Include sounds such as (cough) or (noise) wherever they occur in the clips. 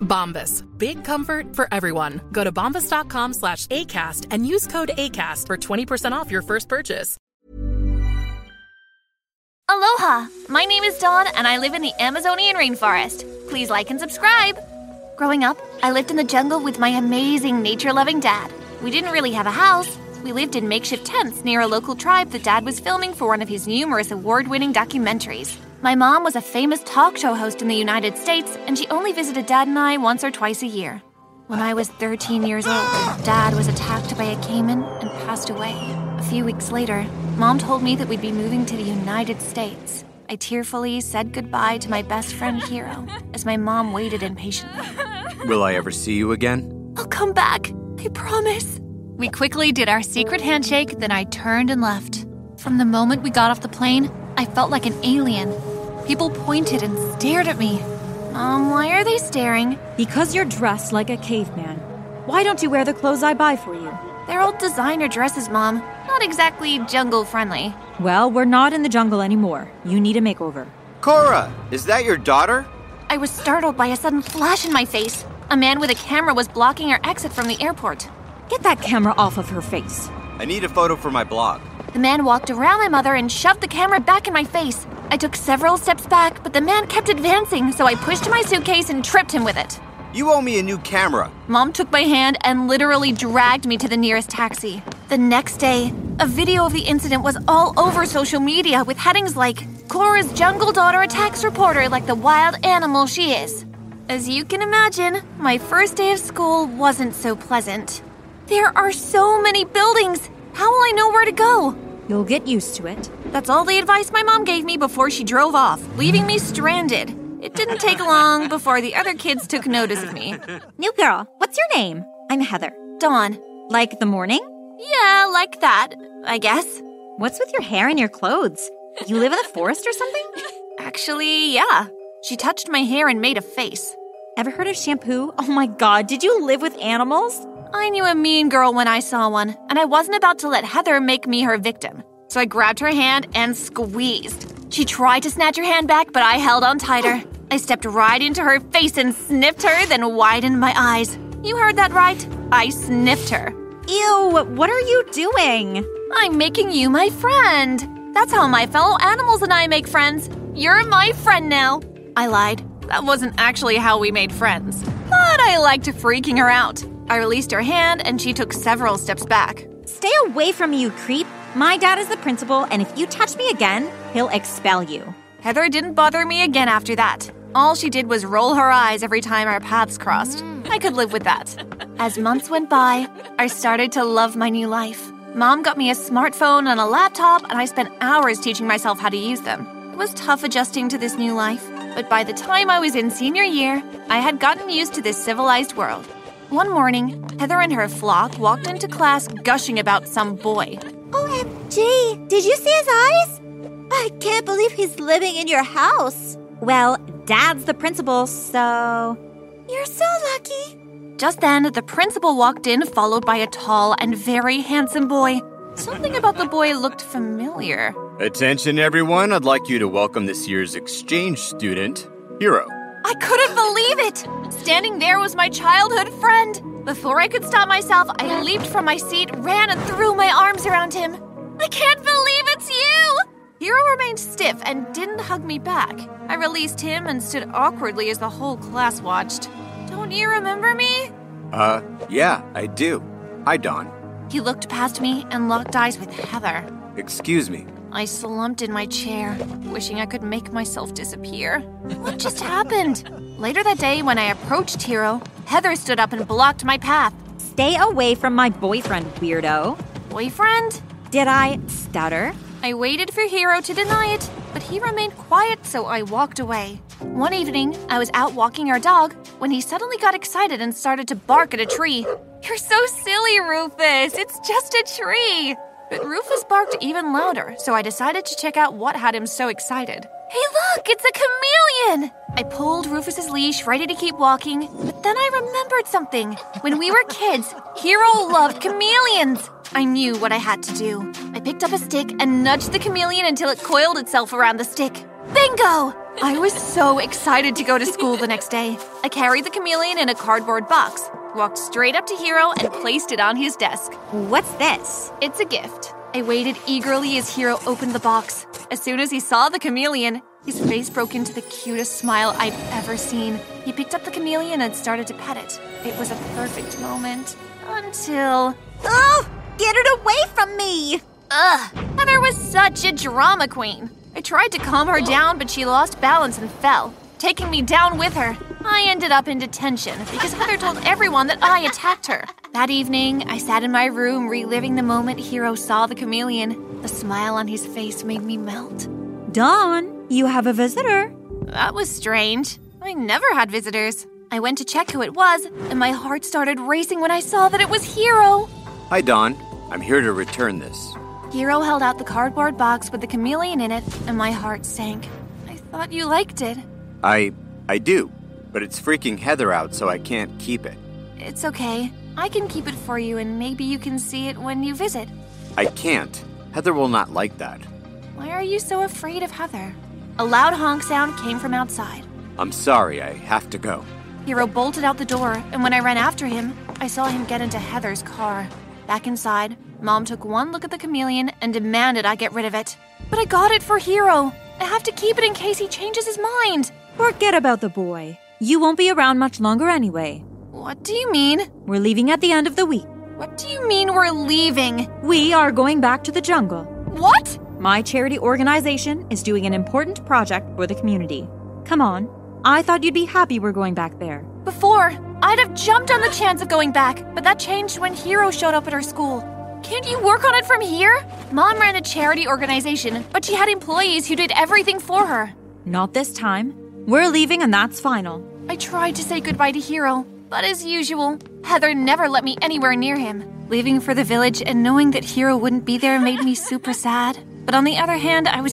Bombas. Big comfort for everyone. Go to bombas.com slash ACAST and use code ACAST for 20% off your first purchase. Aloha! My name is Dawn and I live in the Amazonian rainforest. Please like and subscribe. Growing up, I lived in the jungle with my amazing nature loving dad. We didn't really have a house. We lived in makeshift tents near a local tribe that dad was filming for one of his numerous award winning documentaries. My mom was a famous talk show host in the United States, and she only visited dad and I once or twice a year. When I was 13 years old, dad was attacked by a caiman and passed away. A few weeks later, mom told me that we'd be moving to the United States. I tearfully said goodbye to my best friend Hiro as my mom waited impatiently. Will I ever see you again? I'll come back, I promise. We quickly did our secret handshake, then I turned and left. From the moment we got off the plane, I felt like an alien. People pointed and stared at me. Mom, why are they staring? Because you're dressed like a caveman. Why don't you wear the clothes I buy for you? They're old designer dresses, Mom. Not exactly jungle friendly. Well, we're not in the jungle anymore. You need a makeover. Cora, is that your daughter? I was startled by a sudden flash in my face. A man with a camera was blocking our exit from the airport. Get that camera off of her face. I need a photo for my blog. The man walked around my mother and shoved the camera back in my face. I took several steps back, but the man kept advancing, so I pushed my suitcase and tripped him with it. You owe me a new camera. Mom took my hand and literally dragged me to the nearest taxi. The next day, a video of the incident was all over social media with headings like Cora's jungle daughter attacks reporter like the wild animal she is. As you can imagine, my first day of school wasn't so pleasant. There are so many buildings. How will I know where to go? You'll get used to it. That's all the advice my mom gave me before she drove off, leaving me stranded. It didn't take long before the other kids took notice of me. New girl, what's your name? I'm Heather. Dawn. Like the morning? Yeah, like that, I guess. What's with your hair and your clothes? You live in the forest or something? (laughs) Actually, yeah. She touched my hair and made a face. Ever heard of shampoo? Oh my god, did you live with animals? I knew a mean girl when I saw one, and I wasn't about to let Heather make me her victim. So I grabbed her hand and squeezed. She tried to snatch her hand back, but I held on tighter. I stepped right into her face and sniffed her, then widened my eyes. You heard that right. I sniffed her. Ew, what are you doing? I'm making you my friend. That's how my fellow animals and I make friends. You're my friend now. I lied. That wasn't actually how we made friends. But I liked freaking her out. I released her hand and she took several steps back. Stay away from me, you creep. My dad is the principal, and if you touch me again, he'll expel you. Heather didn't bother me again after that. All she did was roll her eyes every time our paths crossed. I could live with that. (laughs) As months went by, I started to love my new life. Mom got me a smartphone and a laptop, and I spent hours teaching myself how to use them. It was tough adjusting to this new life, but by the time I was in senior year, I had gotten used to this civilized world. One morning, Heather and her flock walked into class gushing about some boy. OMG! Did you see his eyes? I can't believe he's living in your house. Well, dad's the principal, so. You're so lucky. Just then, the principal walked in, followed by a tall and very handsome boy. Something about the boy looked familiar. Attention, everyone. I'd like you to welcome this year's exchange student, Hiro. I couldn't believe it! Standing there was my childhood friend. Before I could stop myself, I leaped from my seat, ran, and threw my arms around him. I can't believe it's you! Hiro remained stiff and didn't hug me back. I released him and stood awkwardly as the whole class watched. Dawn't you remember me? Uh, yeah, I do. Hi, Don. He looked past me and locked eyes with Heather. Excuse me. I slumped in my chair, wishing I could make myself disappear. What just happened? Later that day, when I approached Hiro, Heather stood up and blocked my path. Stay away from my boyfriend, weirdo. Boyfriend? Did I stutter? I waited for Hiro to deny it, but he remained quiet, so I walked away. One evening, I was out walking our dog when he suddenly got excited and started to bark at a tree. You're so silly, Rufus. It's just a tree. But Rufus barked even louder, so I decided to check out what had him so excited. Hey, look, it's a chameleon! I pulled Rufus's leash, ready to keep walking, but then I remembered something. When we were kids, Hiro loved chameleons. I knew what I had to do. I picked up a stick and nudged the chameleon until it coiled itself around the stick. Bingo! I was so excited to go to school the next day. I carried the chameleon in a cardboard box, walked straight up to Hiro, and placed it on his desk. What's this? It's a gift. I waited eagerly as Hiro opened the box. As soon as he saw the chameleon, his face broke into the cutest smile I've ever seen. He picked up the chameleon and started to pet it. It was a perfect moment. Until. Oh! Get it away from me! Ugh! Heather was such a drama queen. I tried to calm her down, but she lost balance and fell, taking me down with her. I ended up in detention because Heather told everyone that I attacked her. That evening, I sat in my room reliving the moment Hiro saw the chameleon. The smile on his face made me melt. Dawn, you have a visitor. That was strange. I never had visitors. I went to check who it was, and my heart started racing when I saw that it was Hiro. Hi, Dawn. I'm here to return this. Hiro held out the cardboard box with the chameleon in it, and my heart sank. I thought you liked it. I. I do. But it's freaking Heather out, so I can't keep it. It's okay. I can keep it for you, and maybe you can see it when you visit. I can't. Heather will not like that. Why are you so afraid of Heather? A loud honk sound came from outside. I'm sorry, I have to go. Hiro bolted out the door, and when I ran after him, I saw him get into Heather's car. Back inside, Mom took one look at the chameleon and demanded I get rid of it. But I got it for Hiro. I have to keep it in case he changes his mind. Forget about the boy. You won't be around much longer anyway. What do you mean? We're leaving at the end of the week. What do you mean we're leaving? We are going back to the jungle. What? My charity organization is doing an important project for the community. Come on. I thought you'd be happy we're going back there. Before, I'd have jumped on the chance of going back, but that changed when Hiro showed up at our school. Can't you work on it from here? Mom ran a charity organization, but she had employees who did everything for her. Not this time. We're leaving and that's final. I tried to say goodbye to Hiro, but as usual, Heather never let me anywhere near him. Leaving for the village and knowing that Hiro wouldn't be there made me super (laughs) sad. But on the other hand, I was.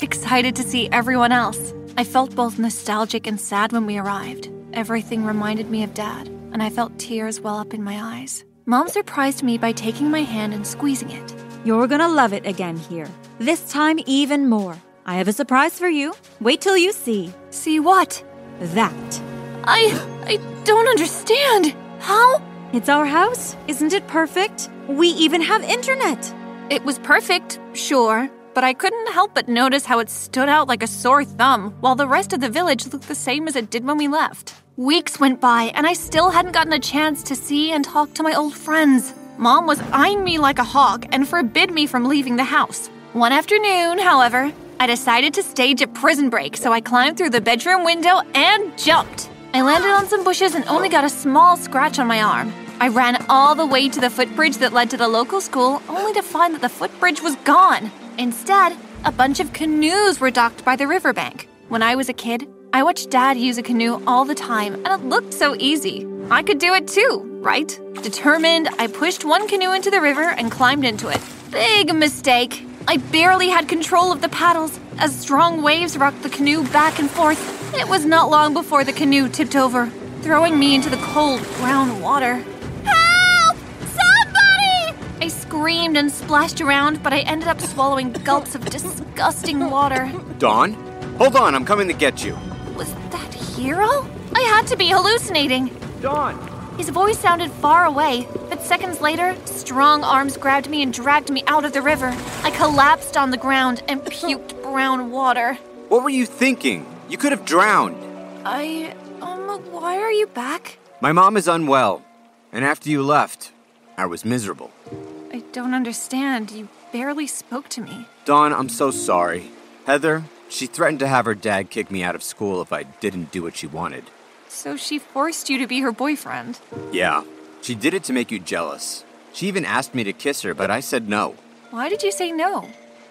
Excited to see everyone else. I felt both nostalgic and sad when we arrived. Everything reminded me of Dad, and I felt tears well up in my eyes. Mom surprised me by taking my hand and squeezing it. You're gonna love it again here. This time, even more. I have a surprise for you. Wait till you see. See what? That. I. I don't understand. How? It's our house. Isn't it perfect? We even have internet. It was perfect, sure, but I couldn't help but notice how it stood out like a sore thumb, while the rest of the village looked the same as it did when we left. Weeks went by, and I still hadn't gotten a chance to see and talk to my old friends. Mom was eyeing me like a hawk and forbid me from leaving the house. One afternoon, however, I decided to stage a prison break, so I climbed through the bedroom window and jumped. I landed on some bushes and only got a small scratch on my arm. I ran all the way to the footbridge that led to the local school, only to find that the footbridge was gone. Instead, a bunch of canoes were docked by the riverbank. When I was a kid, I watched Dad use a canoe all the time, and it looked so easy. I could do it too, right? Determined, I pushed one canoe into the river and climbed into it. Big mistake. I barely had control of the paddles as strong waves rocked the canoe back and forth. It was not long before the canoe tipped over, throwing me into the cold, brown water. Screamed and splashed around, but I ended up swallowing gulps of disgusting water. Dawn? Hold on, I'm coming to get you. Was that Hiro? I had to be hallucinating. Dawn! His voice sounded far away, but seconds later, strong arms grabbed me and dragged me out of the river. I collapsed on the ground and puked brown water. What were you thinking? You could have drowned. I. Um, why are you back? My mom is unwell, and after you left, I was miserable. Don't understand. You barely spoke to me. Dawn, I'm so sorry. Heather, she threatened to have her dad kick me out of school if I didn't do what she wanted. So she forced you to be her boyfriend. Yeah, she did it to make you jealous. She even asked me to kiss her, but I said no. Why did you say no?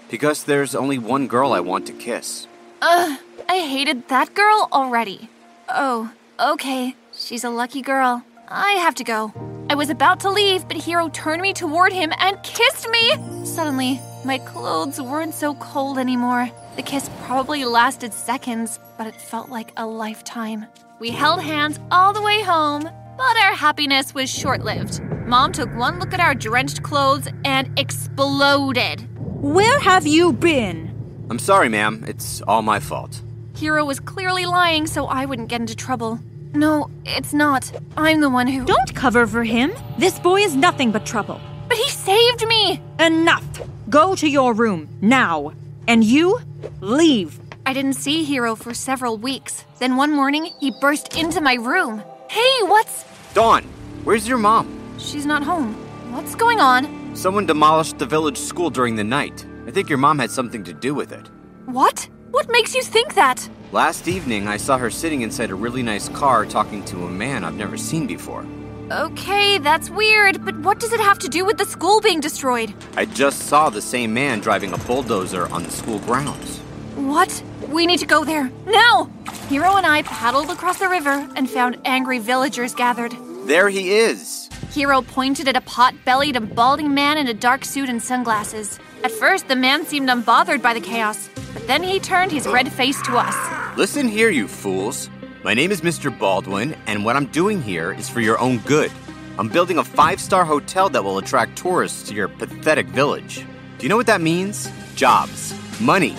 Because there's only one girl I want to kiss. Ugh, I hated that girl already. Oh, okay. She's a lucky girl. I have to go. I was about to leave, but Hiro turned me toward him and kissed me! Suddenly, my clothes weren't so cold anymore. The kiss probably lasted seconds, but it felt like a lifetime. We held hands all the way home, but our happiness was short lived. Mom took one look at our drenched clothes and exploded. Where have you been? I'm sorry, ma'am. It's all my fault. Hiro was clearly lying so I wouldn't get into trouble. No, it's not. I'm the one who. Don't cover for him. This boy is nothing but trouble. But he saved me! Enough! Go to your room, now. And you, leave. I didn't see Hiro for several weeks. Then one morning, he burst into my room. Hey, what's. Dawn, where's your mom? She's not home. What's going on? Someone demolished the village school during the night. I think your mom had something to do with it. What? What makes you think that? Last evening, I saw her sitting inside a really nice car talking to a man I've never seen before. Okay, that's weird, but what does it have to do with the school being destroyed? I just saw the same man driving a bulldozer on the school grounds. What? We need to go there. Now! Hiro and I paddled across the river and found angry villagers gathered. There he is. Hiro pointed at a pot bellied and balding man in a dark suit and sunglasses. At first, the man seemed unbothered by the chaos, then he turned his red face to us. Listen here, you fools. My name is Mr. Baldwin, and what I'm doing here is for your own good. I'm building a five star hotel that will attract tourists to your pathetic village. Do you know what that means? Jobs, money.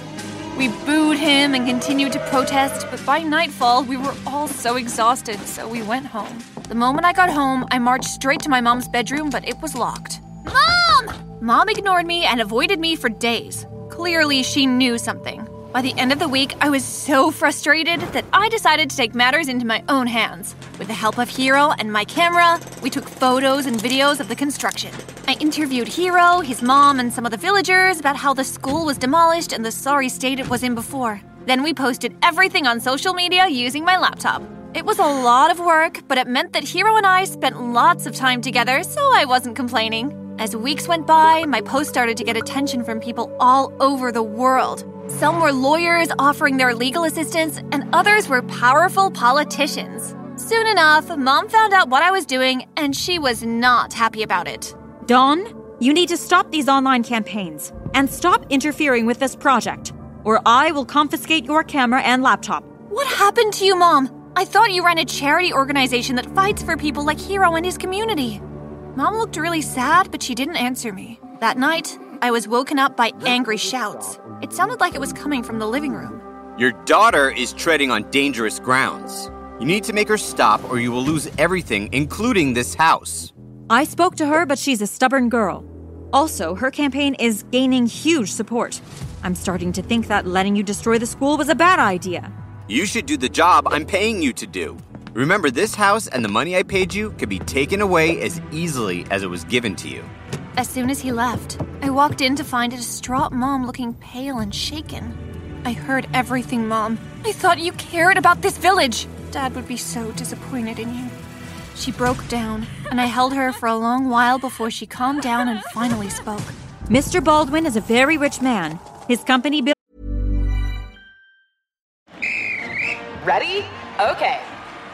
We booed him and continued to protest, but by nightfall, we were all so exhausted, so we went home. The moment I got home, I marched straight to my mom's bedroom, but it was locked. Mom! Mom ignored me and avoided me for days. Clearly, she knew something. By the end of the week, I was so frustrated that I decided to take matters into my own hands. With the help of Hiro and my camera, we took photos and videos of the construction. I interviewed Hiro, his mom, and some of the villagers about how the school was demolished and the sorry state it was in before. Then we posted everything on social media using my laptop. It was a lot of work, but it meant that Hiro and I spent lots of time together, so I wasn't complaining. As weeks went by, my post started to get attention from people all over the world. Some were lawyers offering their legal assistance, and others were powerful politicians. Soon enough, Mom found out what I was doing, and she was not happy about it. Dawn, you need to stop these online campaigns and stop interfering with this project, or I will confiscate your camera and laptop. What happened to you, Mom? I thought you ran a charity organization that fights for people like Hiro and his community. Mom looked really sad, but she didn't answer me. That night, I was woken up by angry shouts. It sounded like it was coming from the living room. Your daughter is treading on dangerous grounds. You need to make her stop or you will lose everything, including this house. I spoke to her, but she's a stubborn girl. Also, her campaign is gaining huge support. I'm starting to think that letting you destroy the school was a bad idea. You should do the job I'm paying you to do. Remember, this house and the money I paid you could be taken away as easily as it was given to you. As soon as he left, I walked in to find a distraught mom looking pale and shaken. I heard everything, Mom. I thought you cared about this village. Dad would be so disappointed in you. She broke down, and I held her for a long while before she calmed down and finally spoke. Mr. Baldwin is a very rich man. His company built. Ready? Okay.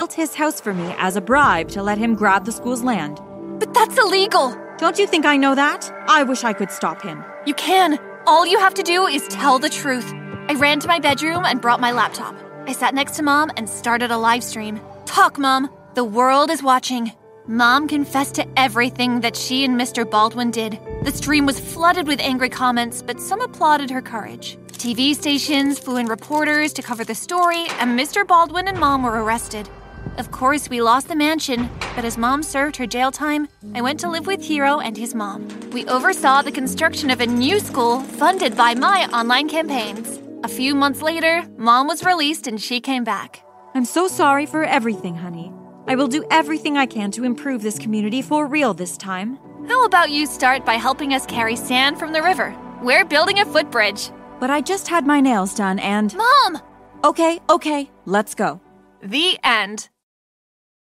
Built his house for me as a bribe to let him grab the school's land. But that's illegal! Don't you think I know that? I wish I could stop him. You can. All you have to do is tell the truth. I ran to my bedroom and brought my laptop. I sat next to Mom and started a live stream. Talk, Mom. The world is watching. Mom confessed to everything that she and Mr. Baldwin did. The stream was flooded with angry comments, but some applauded her courage. TV stations flew in reporters to cover the story, and Mr. Baldwin and Mom were arrested. Of course, we lost the mansion, but as Mom served her jail time, I went to live with Hiro and his mom. We oversaw the construction of a new school funded by my online campaigns. A few months later, Mom was released and she came back. I'm so sorry for everything, honey. I will do everything I can to improve this community for real this time. How about you start by helping us carry sand from the river? We're building a footbridge. But I just had my nails done and. Mom! Okay, okay, let's go. The end.